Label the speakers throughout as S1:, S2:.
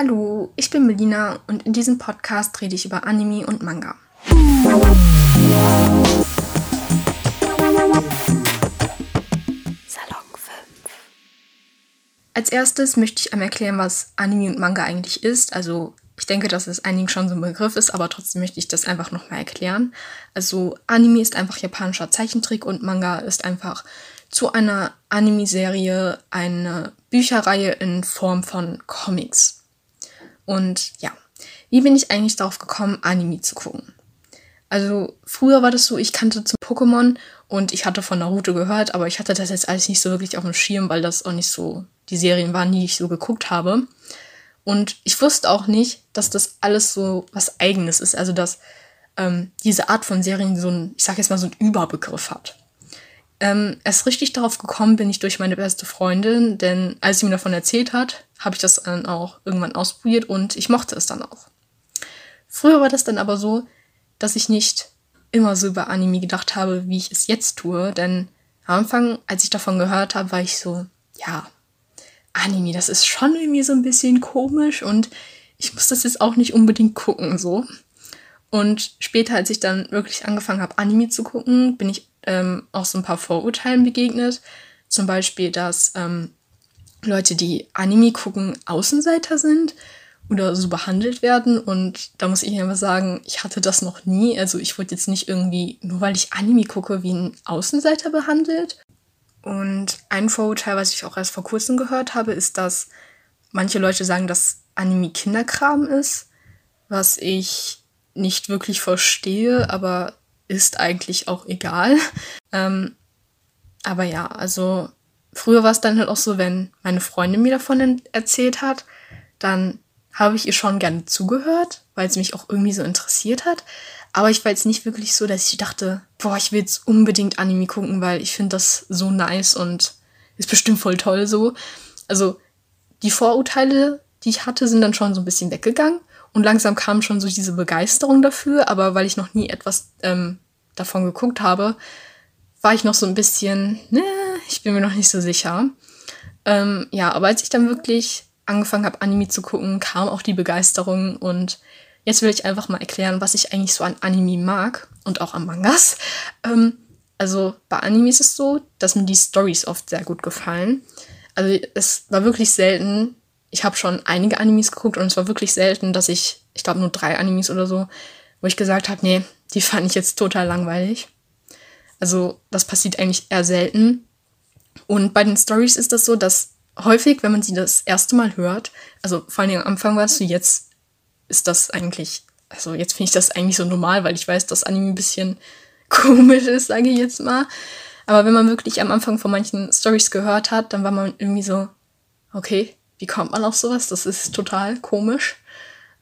S1: Hallo, ich bin Melina und in diesem Podcast rede ich über Anime und Manga. Salon 5. Als erstes möchte ich einmal erklären, was Anime und Manga eigentlich ist. Also ich denke, dass es einigen schon so ein Begriff ist, aber trotzdem möchte ich das einfach nochmal erklären. Also Anime ist einfach japanischer Zeichentrick und Manga ist einfach zu einer Anime-Serie eine Bücherreihe in Form von Comics. Und ja, wie bin ich eigentlich darauf gekommen, Anime zu gucken? Also früher war das so, ich kannte zu Pokémon und ich hatte von Naruto gehört, aber ich hatte das jetzt alles nicht so wirklich auf dem Schirm, weil das auch nicht so die Serien waren, die ich so geguckt habe. Und ich wusste auch nicht, dass das alles so was Eigenes ist. Also dass ähm, diese Art von Serien so ein, ich sag jetzt mal, so einen Überbegriff hat. Ähm, erst richtig darauf gekommen bin ich durch meine beste Freundin, denn als sie mir davon erzählt hat, habe ich das dann auch irgendwann ausprobiert und ich mochte es dann auch. Früher war das dann aber so, dass ich nicht immer so über Anime gedacht habe, wie ich es jetzt tue, denn am Anfang, als ich davon gehört habe, war ich so, ja, Anime, das ist schon irgendwie so ein bisschen komisch und ich muss das jetzt auch nicht unbedingt gucken, so. Und später, als ich dann wirklich angefangen habe, Anime zu gucken, bin ich ähm, auch so ein paar Vorurteilen begegnet. Zum Beispiel, dass ähm, Leute, die Anime gucken, Außenseiter sind oder so behandelt werden. Und da muss ich einfach sagen, ich hatte das noch nie. Also ich wurde jetzt nicht irgendwie, nur weil ich Anime gucke, wie ein Außenseiter behandelt. Und ein Vorurteil, was ich auch erst vor kurzem gehört habe, ist, dass manche Leute sagen, dass Anime Kinderkram ist, was ich nicht wirklich verstehe, aber ist eigentlich auch egal. Ähm, aber ja, also früher war es dann halt auch so, wenn meine Freundin mir davon erzählt hat, dann habe ich ihr schon gerne zugehört, weil es mich auch irgendwie so interessiert hat. Aber ich war jetzt nicht wirklich so, dass ich dachte, boah, ich will jetzt unbedingt Anime gucken, weil ich finde das so nice und ist bestimmt voll toll so. Also die Vorurteile, die ich hatte, sind dann schon so ein bisschen weggegangen und langsam kam schon so diese Begeisterung dafür. Aber weil ich noch nie etwas ähm, davon geguckt habe, war ich noch so ein bisschen, ne, ich bin mir noch nicht so sicher. Ähm, ja, aber als ich dann wirklich angefangen habe, Anime zu gucken, kam auch die Begeisterung und jetzt will ich einfach mal erklären, was ich eigentlich so an Anime mag und auch an Mangas. Ähm, also bei Anime ist es so, dass mir die Stories oft sehr gut gefallen. Also es war wirklich selten, ich habe schon einige Animes geguckt und es war wirklich selten, dass ich, ich glaube nur drei Animes oder so, wo ich gesagt habe, nee, die fand ich jetzt total langweilig. Also das passiert eigentlich eher selten. Und bei den Stories ist das so, dass häufig, wenn man sie das erste Mal hört, also vor allem am Anfang war es so, jetzt ist das eigentlich, also jetzt finde ich das eigentlich so normal, weil ich weiß, dass Anime ein bisschen komisch ist, sage ich jetzt mal. Aber wenn man wirklich am Anfang von manchen Stories gehört hat, dann war man irgendwie so, okay, wie kommt man auf sowas? Das ist total komisch.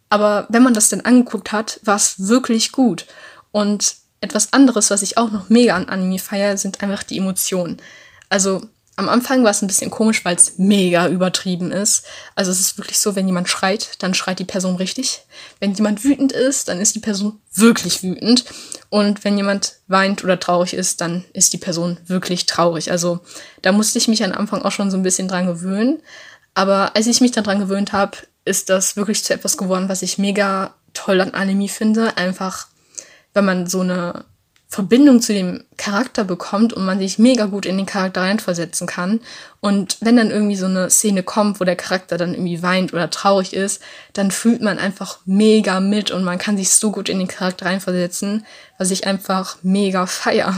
S1: Aber wenn man das dann angeguckt hat, war es wirklich gut. Und etwas anderes, was ich auch noch mega an Anime feiere, sind einfach die Emotionen. Also am Anfang war es ein bisschen komisch, weil es mega übertrieben ist. Also es ist wirklich so, wenn jemand schreit, dann schreit die Person richtig. Wenn jemand wütend ist, dann ist die Person wirklich wütend. Und wenn jemand weint oder traurig ist, dann ist die Person wirklich traurig. Also da musste ich mich am Anfang auch schon so ein bisschen dran gewöhnen. Aber als ich mich dann dran gewöhnt habe, ist das wirklich zu etwas geworden, was ich mega toll an Anime finde. Einfach, wenn man so eine Verbindung zu dem Charakter bekommt und man sich mega gut in den Charakter reinversetzen kann. Und wenn dann irgendwie so eine Szene kommt, wo der Charakter dann irgendwie weint oder traurig ist, dann fühlt man einfach mega mit und man kann sich so gut in den Charakter reinversetzen, was ich einfach mega feier.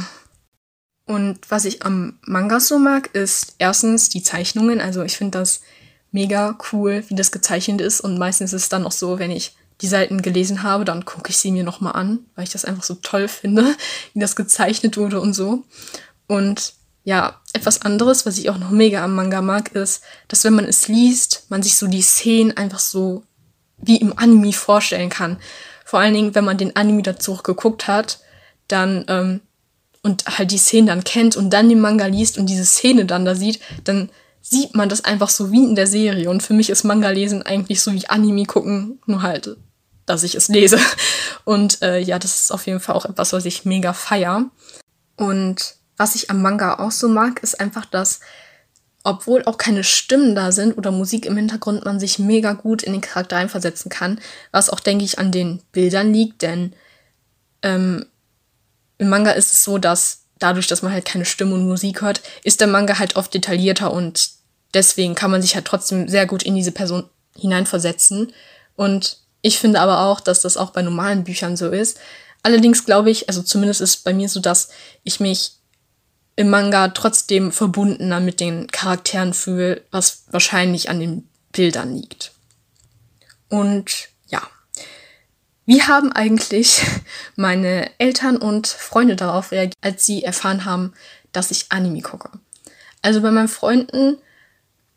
S1: Und was ich am Manga so mag, ist erstens die Zeichnungen. Also ich finde das mega cool, wie das gezeichnet ist. Und meistens ist es dann auch so, wenn ich die Seiten gelesen habe, dann gucke ich sie mir nochmal an, weil ich das einfach so toll finde, wie das gezeichnet wurde und so. Und ja, etwas anderes, was ich auch noch mega am Manga mag, ist, dass wenn man es liest, man sich so die Szenen einfach so wie im Anime vorstellen kann. Vor allen Dingen, wenn man den Anime dazu geguckt hat, dann ähm, und halt die Szenen dann kennt und dann den Manga liest und diese Szene dann da sieht, dann sieht man das einfach so wie in der Serie. Und für mich ist Manga lesen eigentlich so wie Anime gucken, nur halt dass ich es lese. Und äh, ja, das ist auf jeden Fall auch etwas, was ich mega feier. Und was ich am Manga auch so mag, ist einfach, dass obwohl auch keine Stimmen da sind oder Musik im Hintergrund, man sich mega gut in den Charakter einversetzen kann. Was auch, denke ich, an den Bildern liegt, denn ähm, im Manga ist es so, dass dadurch, dass man halt keine Stimme und Musik hört, ist der Manga halt oft detaillierter und deswegen kann man sich halt trotzdem sehr gut in diese Person hineinversetzen. Und ich finde aber auch, dass das auch bei normalen Büchern so ist. Allerdings glaube ich, also zumindest ist bei mir so, dass ich mich im Manga trotzdem verbundener mit den Charakteren fühle, was wahrscheinlich an den Bildern liegt. Und wie haben eigentlich meine Eltern und Freunde darauf reagiert, als sie erfahren haben, dass ich Anime gucke? Also bei meinen Freunden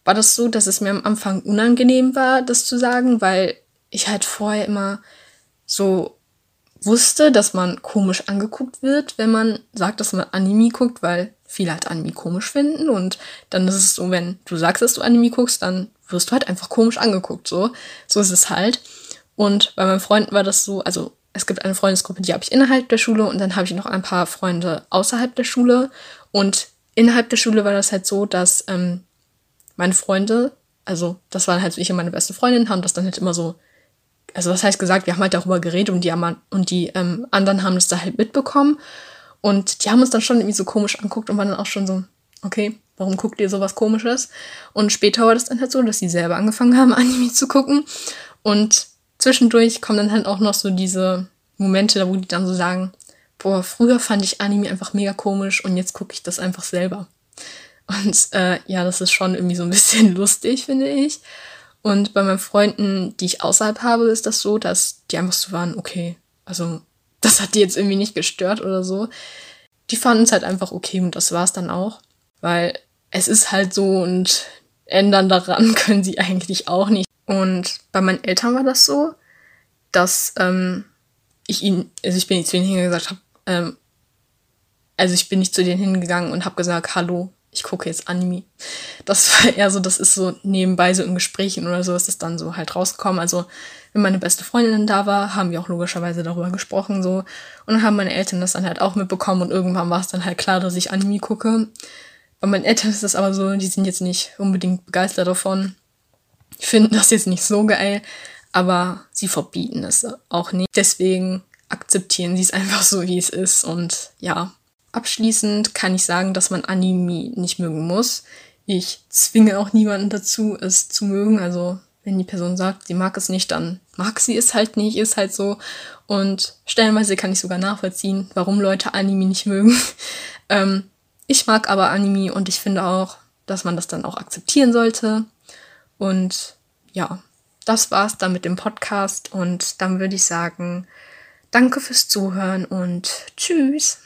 S1: war das so, dass es mir am Anfang unangenehm war, das zu sagen, weil ich halt vorher immer so wusste, dass man komisch angeguckt wird, wenn man sagt, dass man Anime guckt, weil viele halt Anime komisch finden. Und dann ist es so, wenn du sagst, dass du Anime guckst, dann wirst du halt einfach komisch angeguckt. So, so ist es halt. Und bei meinen Freunden war das so, also es gibt eine Freundesgruppe, die habe ich innerhalb der Schule und dann habe ich noch ein paar Freunde außerhalb der Schule. Und innerhalb der Schule war das halt so, dass ähm, meine Freunde, also das waren halt so ich und meine beste Freundin, haben das dann halt immer so also was heißt gesagt, wir haben halt darüber geredet und die, und die ähm, anderen haben das da halt mitbekommen. Und die haben uns dann schon irgendwie so komisch anguckt und waren dann auch schon so, okay, warum guckt ihr sowas komisches? Und später war das dann halt so, dass sie selber angefangen haben, Anime zu gucken. Und zwischendurch kommen dann halt auch noch so diese Momente, wo die dann so sagen, boah, früher fand ich Anime einfach mega komisch und jetzt gucke ich das einfach selber. Und äh, ja, das ist schon irgendwie so ein bisschen lustig, finde ich. Und bei meinen Freunden, die ich außerhalb habe, ist das so, dass die einfach so waren, okay, also das hat die jetzt irgendwie nicht gestört oder so. Die fanden es halt einfach okay und das war es dann auch. Weil es ist halt so und ändern daran können sie eigentlich auch nicht. Und bei meinen Eltern war das so, dass ähm, ich ihnen, also ich bin nicht zu denen hingegangen habe, ähm, also ich bin nicht zu denen hingegangen und habe gesagt, hallo, ich gucke jetzt Anime. Das war eher so, das ist so nebenbei so in Gesprächen oder so ist es dann so halt rausgekommen. Also wenn meine beste Freundin da war, haben wir auch logischerweise darüber gesprochen so. Und dann haben meine Eltern das dann halt auch mitbekommen und irgendwann war es dann halt klar, dass ich Anime gucke. Bei meinen Eltern ist das aber so, die sind jetzt nicht unbedingt begeistert davon. Finden das jetzt nicht so geil, aber sie verbieten es auch nicht. Deswegen akzeptieren sie es einfach so, wie es ist und ja, Abschließend kann ich sagen, dass man Anime nicht mögen muss. Ich zwinge auch niemanden dazu, es zu mögen. Also wenn die Person sagt, sie mag es nicht, dann mag sie es halt nicht, ist halt so. Und stellenweise kann ich sogar nachvollziehen, warum Leute Anime nicht mögen. ähm, ich mag aber Anime und ich finde auch, dass man das dann auch akzeptieren sollte. Und ja, das war's dann mit dem Podcast und dann würde ich sagen, danke fürs Zuhören und tschüss.